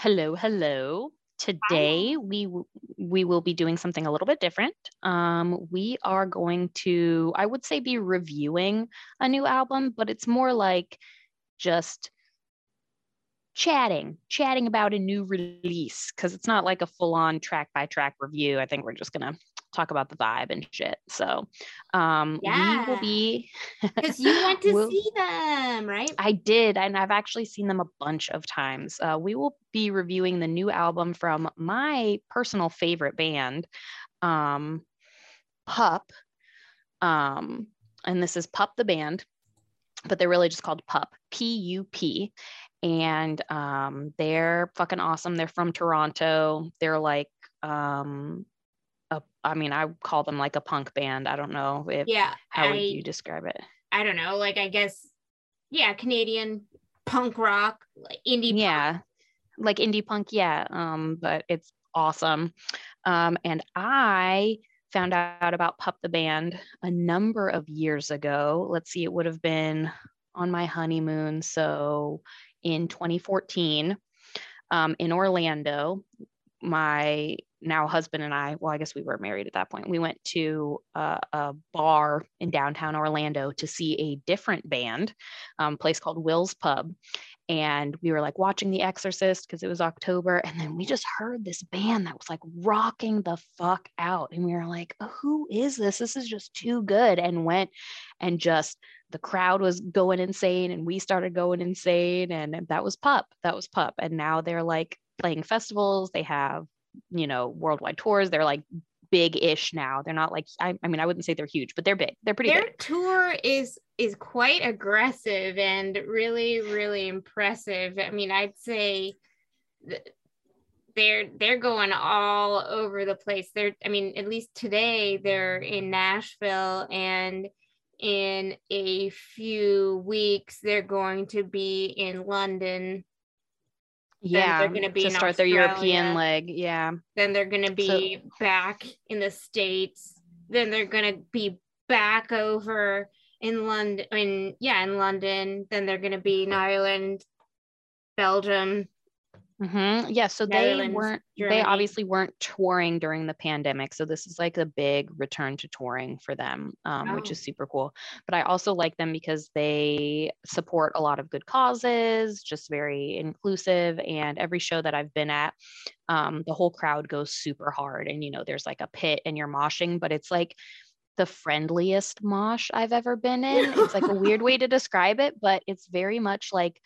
hello, hello. Today we we will be doing something a little bit different. Um, we are going to, I would say, be reviewing a new album, but it's more like just chatting, chatting about a new release because it's not like a full on track by track review. I think we're just gonna talk about the vibe and shit. So um Yeah. we will be Because you went to We'll- see them, right? I did, and I've actually seen them a bunch of times. Uh, we will be reviewing the new album from my personal favorite band, um, Pup. Um, and this is Pup the band, but they're really just called Pup, P U P. And um, they're fucking awesome. They're from Toronto. They're like, um, a, I mean, I call them like a punk band. I don't know if Yeah. how I, would you describe it. I don't know. Like I guess, yeah, Canadian punk rock, like indie. punk. yeah like indie punk yeah um but it's awesome um and i found out about pup the band a number of years ago let's see it would have been on my honeymoon so in 2014 um, in orlando my now husband and i well i guess we were married at that point we went to a, a bar in downtown orlando to see a different band um, place called will's pub and we were like watching The Exorcist because it was October, and then we just heard this band that was like rocking the fuck out, and we were like, "Oh, "Who is this? This is just too good!" And went and just the crowd was going insane, and we started going insane, and that was Pup. That was Pup, and now they're like playing festivals. They have you know worldwide tours. They're like big-ish now. They're not like I, I mean I wouldn't say they're huge, but they're big. They're pretty Their big. tour is is quite aggressive and really really impressive. I mean, I'd say th- they're they're going all over the place. They're I mean, at least today they're in Nashville and in a few weeks they're going to be in London. Yeah, they're gonna be to start their European leg. Yeah. Then they're going to be back in the states. Then they're going to be back over in London. In yeah, in London. Then they're going to be in Ireland, Belgium. Hmm Yeah, so they weren't, Germany. they obviously weren't touring during the pandemic. So this is like a big return to touring for them, um, which Oh. is super cool. But I also like them because they support a lot of good causes, just very inclusive. And every show that I've been at, um, the whole crowd goes super hard. And, you know, there's like a pit and you're moshing, but it's like, the friendliest mosh I've ever been in. It's like a weird way to describe it, but it's very much like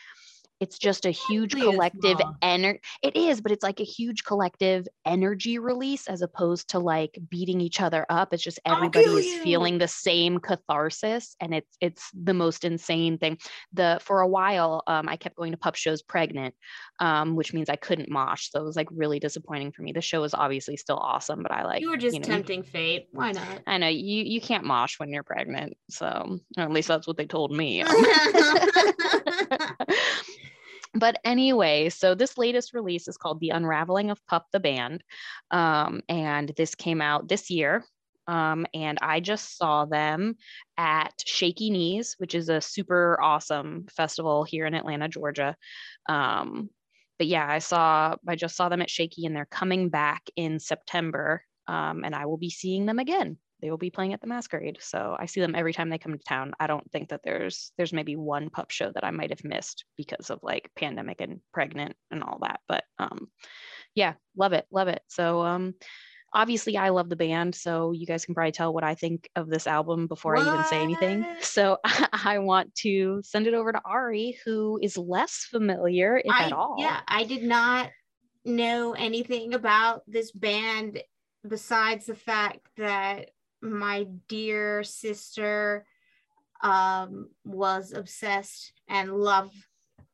it's just a huge Friendliest collective energy. It is, but it's like a huge collective energy release as opposed to like beating each other up. It's just everybody is you. feeling the same catharsis, and it's it's the most insane thing. The for a while, um, I kept going to pup shows pregnant, um, which means I couldn't mosh, so it was like really disappointing for me. The show is obviously still awesome, but I like you were just you know, tempting fate. Why not? I know you you can't mosh when you're pregnant, so at least that's what they told me. but anyway, so this latest release is called The Unraveling of Pup the Band. Um, and this came out this year. Um, and I just saw them at Shaky Knees, which is a super awesome festival here in Atlanta, Georgia. Um, but yeah, I saw, I just saw them at Shaky and they're coming back in September. Um, and I will be seeing them again. They will be playing at the Masquerade. So I see them every time they come to town. I don't think that there's there's maybe one pup show that I might have missed because of like pandemic and pregnant and all that. But um yeah, love it, love it. So um obviously I love the band, so you guys can probably tell what I think of this album before I even say anything. So I want to send it over to Ari, who is less familiar, if I, at all. Yeah, I did not know anything about this band besides the fact that my dear sister um, was obsessed and love,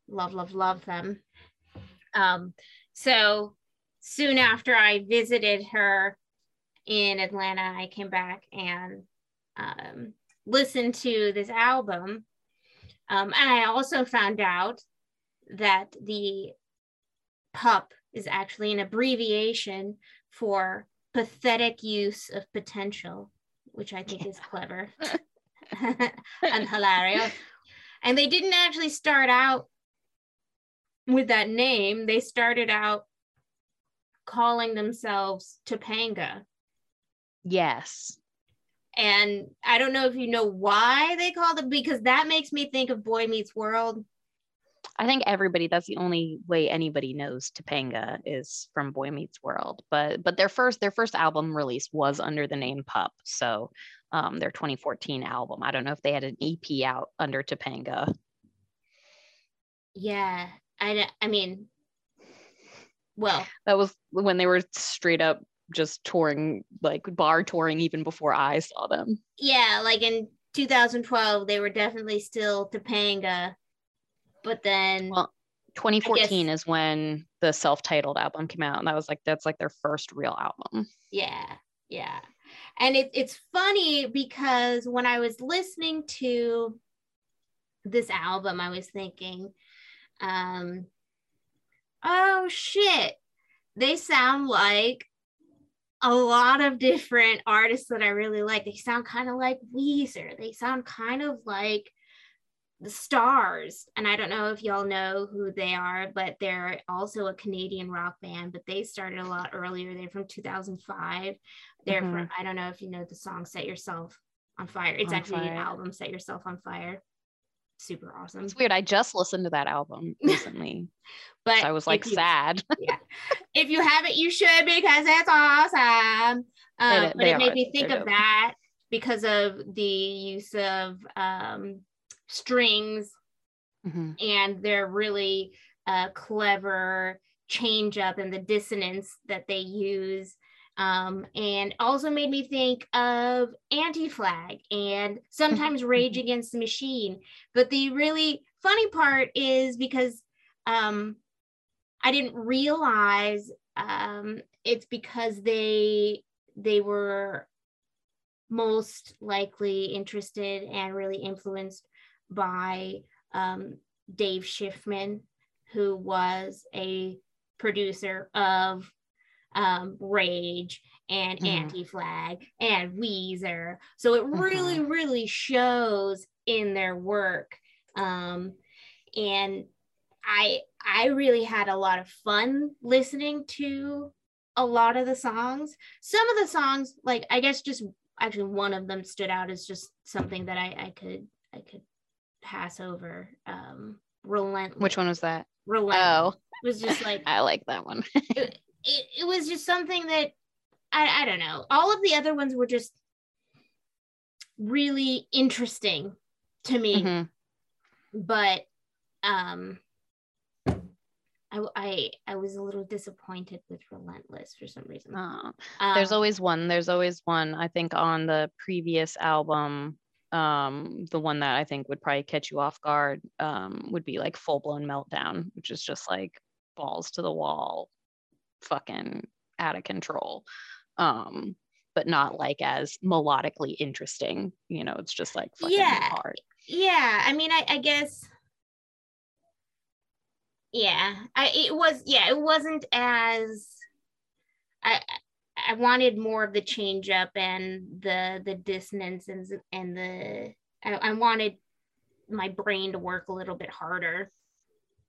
love, love, love them. Um, so soon after I visited her in Atlanta, I came back and um, listened to this album. Um, and I also found out that the PUP is actually an abbreviation for pathetic use of potential, which I think is clever and hilarious. And they didn't actually start out with that name. They started out calling themselves Topanga. Yes. And I don't know if you know why they called it because that makes me think of Boy Meets World. I think everybody that's the only way anybody knows Topanga is from Boy Meets World. But but their first their first album release was under the name Pup. So um, their 2014 album. I don't know if they had an EP out under Topanga. Yeah, I I mean, well, that was when they were straight up just touring, like bar touring, even before I saw them. Yeah, like in 2012, they were definitely still Topanga, but then. Well, 2014 guess, is when the self-titled album came out, and that was like that's like their first real album. Yeah, yeah, and it, it's funny because when I was listening to this album, I was thinking, um, oh shit, they sound like a lot of different artists that I really like. They sound kind of like Weezer. They sound kind of like the Stars. And I don't know if y'all know who they are, but they're also a Canadian rock band, but they started a lot earlier. They're from 2005. They're mm-hmm. from, I don't know if you know the song Set Yourself on Fire. It's on actually fire. an album, Set Yourself on Fire super awesome. It's weird. I just listened to that album recently. but so I was like you, sad. yeah. If you haven't, you should because it's awesome. Um, but it made are. me think of dope. that because of the use of um, strings mm-hmm. and their really uh, clever change up and the dissonance that they use um, and also made me think of anti-flag and sometimes rage against the machine but the really funny part is because um, i didn't realize um, it's because they they were most likely interested and really influenced by um, dave schiffman who was a producer of um, Rage and mm-hmm. Anti Flag and Weezer. So it really, mm-hmm. really shows in their work. Um, and I I really had a lot of fun listening to a lot of the songs. Some of the songs, like I guess just actually one of them stood out as just something that I, I could I could pass over. Um Relentless. Which one was that? Relentless. Oh. It was just like I like that one. it, it, it was just something that I, I don't know. All of the other ones were just really interesting to me. Mm-hmm. But um I, I I was a little disappointed with Relentless for some reason. Oh, um, there's always one. There's always one. I think on the previous album, um, the one that I think would probably catch you off guard um, would be like Full Blown Meltdown, which is just like balls to the wall, fucking out of control. Um, but not like as melodically interesting. You know, it's just like fucking yeah. hard. Yeah. I mean, I, I guess yeah. I it was yeah, it wasn't as I I wanted more of the change up and the the dissonance and, and the I, I wanted my brain to work a little bit harder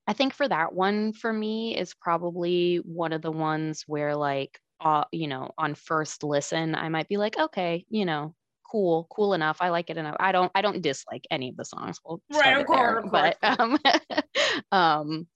I think for that one for me is probably one of the ones where like uh, you know, on first listen, I might be like, okay, you know, cool, cool enough. I like it enough. I don't I don't dislike any of the songs. We'll right, of course, there, but um, um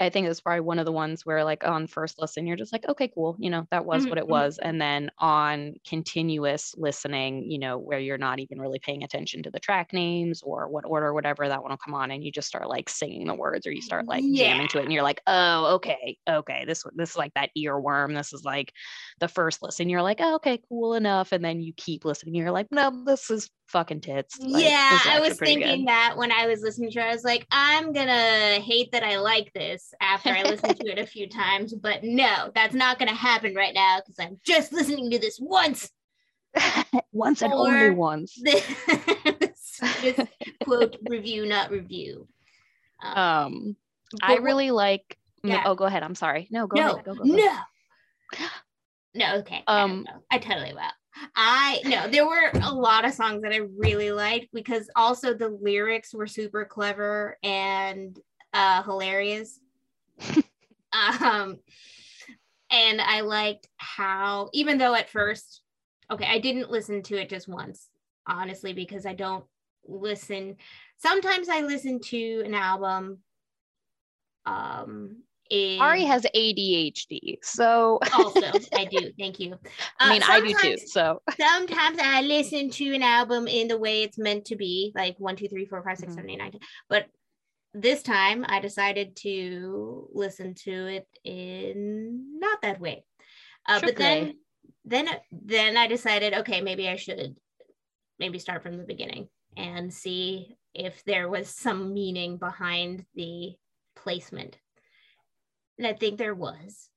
I think it's probably one of the ones where like on first listen, you're just like, okay, cool. You know, that was mm-hmm. what it mm-hmm. was. And then on continuous listening, you know, where you're not even really paying attention to the track names or what order, or whatever, that one will come on and you just start like singing the words or you start like yeah. jamming to it and you're like, oh, okay, okay. This this is like that earworm. This is like the first listen. You're like, oh, okay, cool enough. And then you keep listening. You're like, no, this is fucking tits. Like, yeah, I was thinking good. that when I was listening to it, I was like, I'm gonna hate that I like this after I listen to it a few times, but no, that's not gonna happen right now because I'm just listening to this once. once and only once. This, this quote review, not review. Um, um I really like. Yeah. Oh, go ahead. I'm sorry. No, go no, ahead. Go, go, go. No. No. Okay. Um, I totally will. I no, there were a lot of songs that I really liked because also the lyrics were super clever and uh hilarious. um and I liked how even though at first okay, I didn't listen to it just once, honestly, because I don't listen. Sometimes I listen to an album um is Ari has ADHD, so also I do. Thank you. Uh, I mean, I do too. So sometimes I listen to an album in the way it's meant to be, like one, two, three, four, five, six, mm-hmm. seven, eight, nine. But this time, I decided to listen to it in not that way. Uh, but then, then, then I decided, okay, maybe I should maybe start from the beginning and see if there was some meaning behind the placement and I think there was.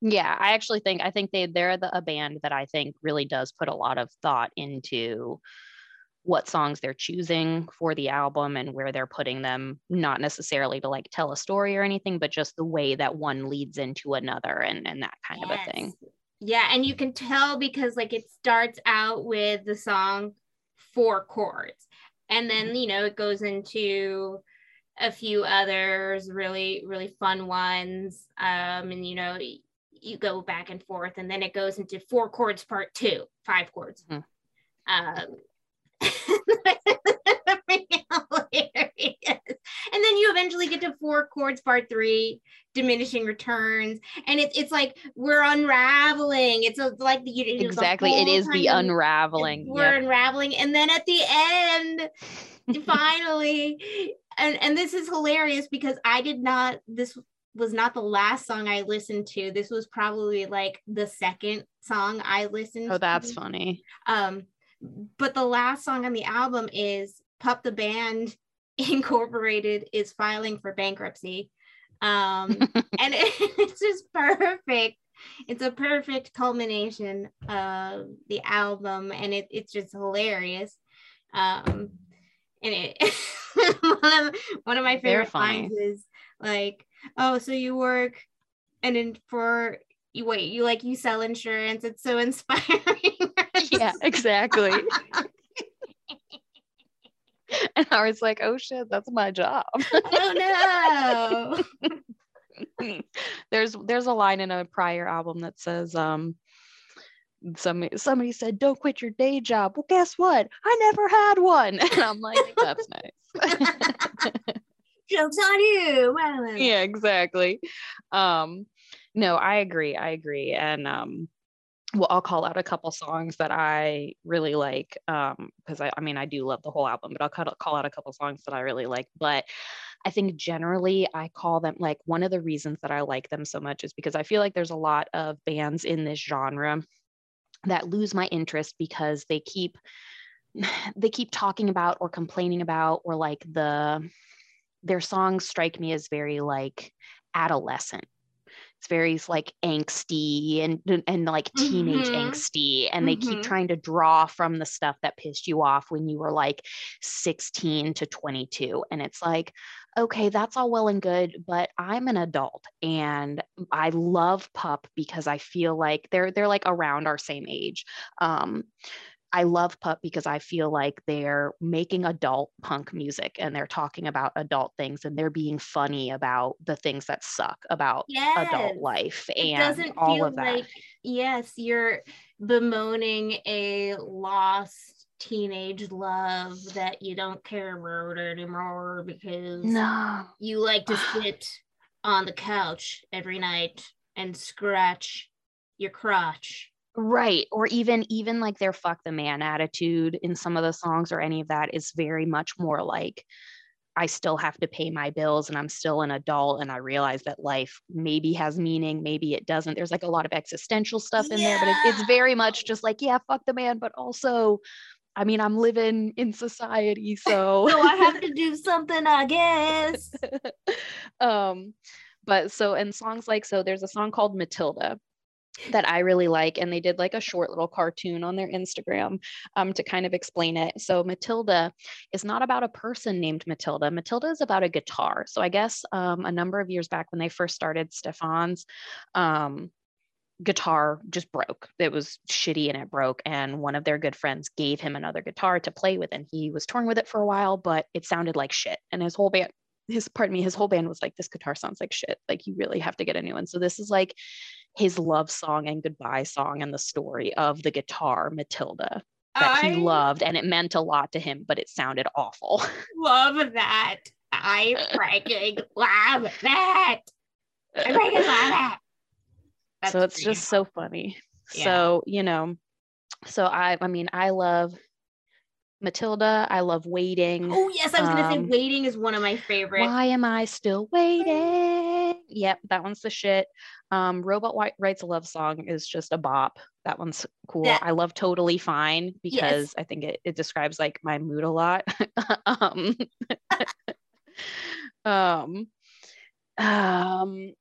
yeah, I actually think I think they they're the a band that I think really does put a lot of thought into what songs they're choosing for the album and where they're putting them not necessarily to like tell a story or anything but just the way that one leads into another and and that kind yes. of a thing yeah and you can tell because like it starts out with the song four chords and then mm-hmm. you know it goes into a few others, really, really fun ones. Um, and you know, you go back and forth, and then it goes into four chords part two, five chords. Mm. Um, and then you eventually get to four chords part three diminishing returns and it's it's like we're unraveling it's a, like the you exactly it is the unraveling we're yep. unraveling and then at the end finally and and this is hilarious because I did not this was not the last song I listened to. This was probably like the second song I listened to. Oh, that's to. funny. Um but the last song on the album is Pup the Band Incorporated is filing for bankruptcy. Um and it, it's just perfect. It's a perfect culmination of the album and it, it's just hilarious. Um and it one, of, one of my favorite lines is like, "Oh, so you work, and then for you wait, you like you sell insurance. It's so inspiring." yeah, exactly. and I was like, "Oh shit, that's my job." oh no. there's there's a line in a prior album that says um somebody somebody said don't quit your day job. Well guess what? I never had one. And i'm like that's nice. Jokes on you. Yeah exactly. Um no i agree i agree. And um well i'll call out a couple songs that i really like um because I, I mean i do love the whole album but i'll call, call out a couple songs that i really like. But I think generally I call them like one of the reasons that I like them so much is because I feel like there's a lot of bands in this genre that lose my interest because they keep they keep talking about or complaining about or like the their songs strike me as very like adolescent it's very like angsty and and like teenage mm-hmm. angsty and they mm-hmm. keep trying to draw from the stuff that pissed you off when you were like 16 to 22 and it's like okay that's all well and good but i'm an adult and i love pup because i feel like they're they're like around our same age um I love Pup because I feel like they're making adult punk music and they're talking about adult things and they're being funny about the things that suck about yes. adult life and all of that. Like, yes, you're bemoaning a lost teenage love that you don't care about anymore because no. you like to sit on the couch every night and scratch your crotch right or even even like their fuck the man attitude in some of the songs or any of that is very much more like I still have to pay my bills and I'm still an adult and I realize that life maybe has meaning, maybe it doesn't. There's like a lot of existential stuff in yeah. there, but it, it's very much just like, yeah, fuck the man, but also, I mean, I'm living in society, so so I have to do something, I guess. um, but so and songs like so, there's a song called Matilda that I really like. And they did like a short little cartoon on their Instagram um, to kind of explain it. So Matilda is not about a person named Matilda. Matilda is about a guitar. So I guess um, a number of years back when they first started Stefan's, um, guitar just broke. It was shitty and it broke. And one of their good friends gave him another guitar to play with. And he was touring with it for a while, but it sounded like shit. And his whole band, his pardon me, his whole band was like, this guitar sounds like shit. Like you really have to get a new one. So this is like his love song and goodbye song and the story of the guitar, Matilda. That I he loved and it meant a lot to him, but it sounded awful. Love that. I freaking love that. I freaking love it. That's so it's just so funny. Yeah. So, you know, so I I mean, I love Matilda. I love waiting. Oh yes, I was gonna say um, waiting is one of my favorites. Why am I still waiting? Yep, that one's the shit. Um, Robot White writes a love song is just a bop. That one's cool. Yeah. I love Totally Fine because yes. I think it, it describes like my mood a lot. um, um, um,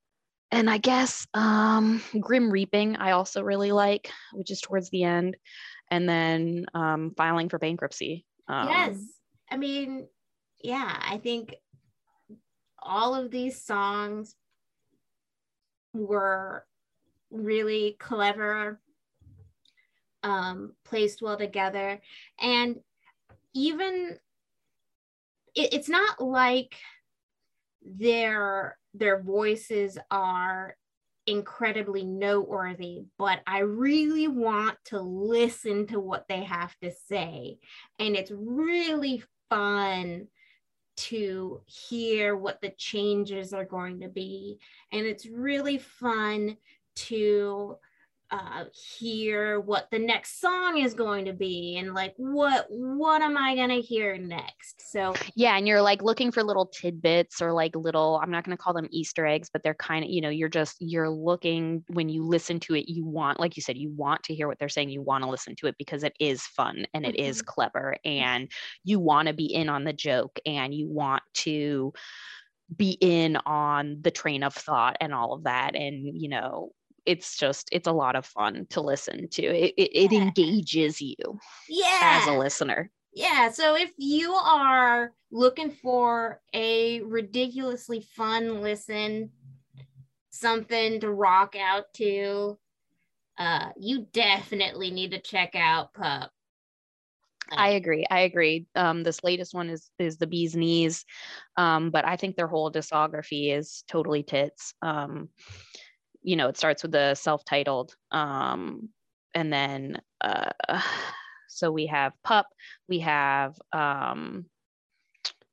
and I guess um, Grim Reaping, I also really like, which is towards the end. And then um, filing for bankruptcy. Um, yes. I mean, yeah, I think all of these songs were really clever, um, placed well together. And even it, it's not like their their voices are incredibly noteworthy, but I really want to listen to what they have to say. And it's really fun to hear what the changes are going to be. And it's really fun to uh, hear what the next song is going to be and like what what am i going to hear next so yeah and you're like looking for little tidbits or like little i'm not going to call them easter eggs but they're kind of you know you're just you're looking when you listen to it you want like you said you want to hear what they're saying you want to listen to it because it is fun and it mm-hmm. is clever and you want to be in on the joke and you want to be in on the train of thought and all of that and you know it's just it's a lot of fun to listen to it it, it yeah. engages you yeah as a listener yeah so if you are looking for a ridiculously fun listen something to rock out to uh you definitely need to check out pup I agree. I agree. Um, this latest one is is the bee's knees, um, but I think their whole discography is totally tits. Um, you know, it starts with the self-titled. Um, and then uh, so we have Pup, we have um,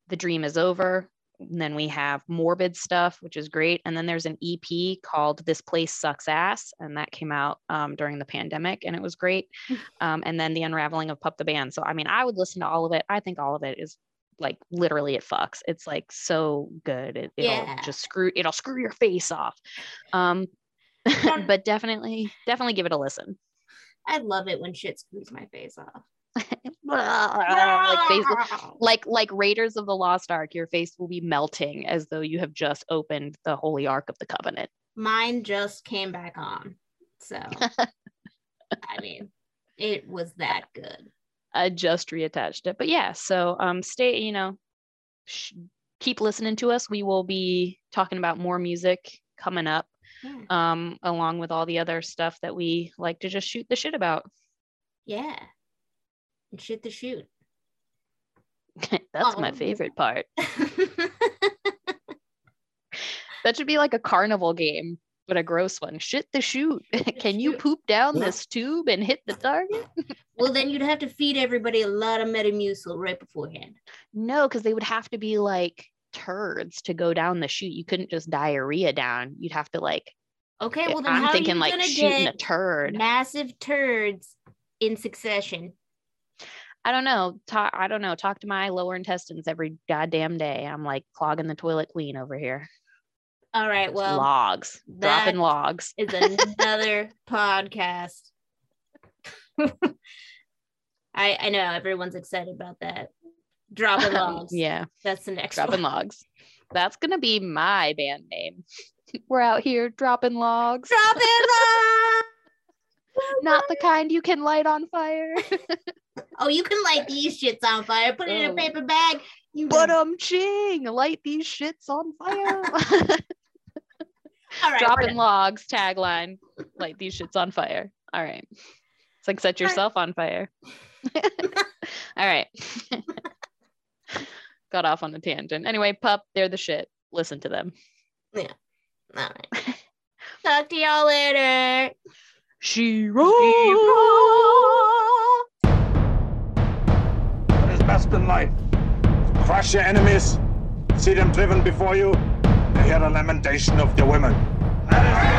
The Dream is Over, and then we have morbid stuff, which is great. And then there's an EP called This Place Sucks Ass, and that came out um, during the pandemic, and it was great. Um, and then The Unraveling of Pup the Band. So, I mean, I would listen to all of it. I think all of it is like literally it fucks. It's like so good. It, will yeah. just screw, it'll screw your face off. Um, but definitely, definitely give it a listen. I love it when shit screws my face off. like face like like Raiders of the Lost Ark, your face will be melting as though you have just opened the Holy Ark of the Covenant. Mine just came back on. So I mean, it was that good. I just reattached it. But yeah, so um stay, you know, sh- keep listening to us. We will be talking about more music coming up yeah. um, along with all the other stuff that we like to just shoot the shit about. Yeah. And shit the shoot. That's oh. my favorite part. that should be like a carnival game, but a gross one. Shit the shoot. Can you poop down this tube and hit the target? well, then you'd have to feed everybody a lot of Metamucil right beforehand. No, because they would have to be like turds to go down the chute. You couldn't just diarrhea down. You'd have to like. Okay, well then I'm thinking like shooting a turd. Massive turds in succession. I don't know. Talk, I don't know. Talk to my lower intestines every goddamn day. I'm like clogging the toilet clean over here. All right. Well, logs, dropping logs. is another podcast. I I know everyone's excited about that. Dropping logs. yeah. That's the next dropping one. logs. That's gonna be my band name. We're out here dropping logs. Dropping logs. Not the kind you can light on fire. oh, you can light these shits on fire. Put it in a oh. paper bag. You but um ching, light these shits on fire. All right, Dropping logs tagline. Light these shits on fire. All right. It's like set yourself on fire. All right. Got off on a tangent. Anyway, pup, they're the shit. Listen to them. Yeah. All right. Talk to y'all later. She What is best in life? Crush your enemies, see them driven before you, and hear the lamentation of the women.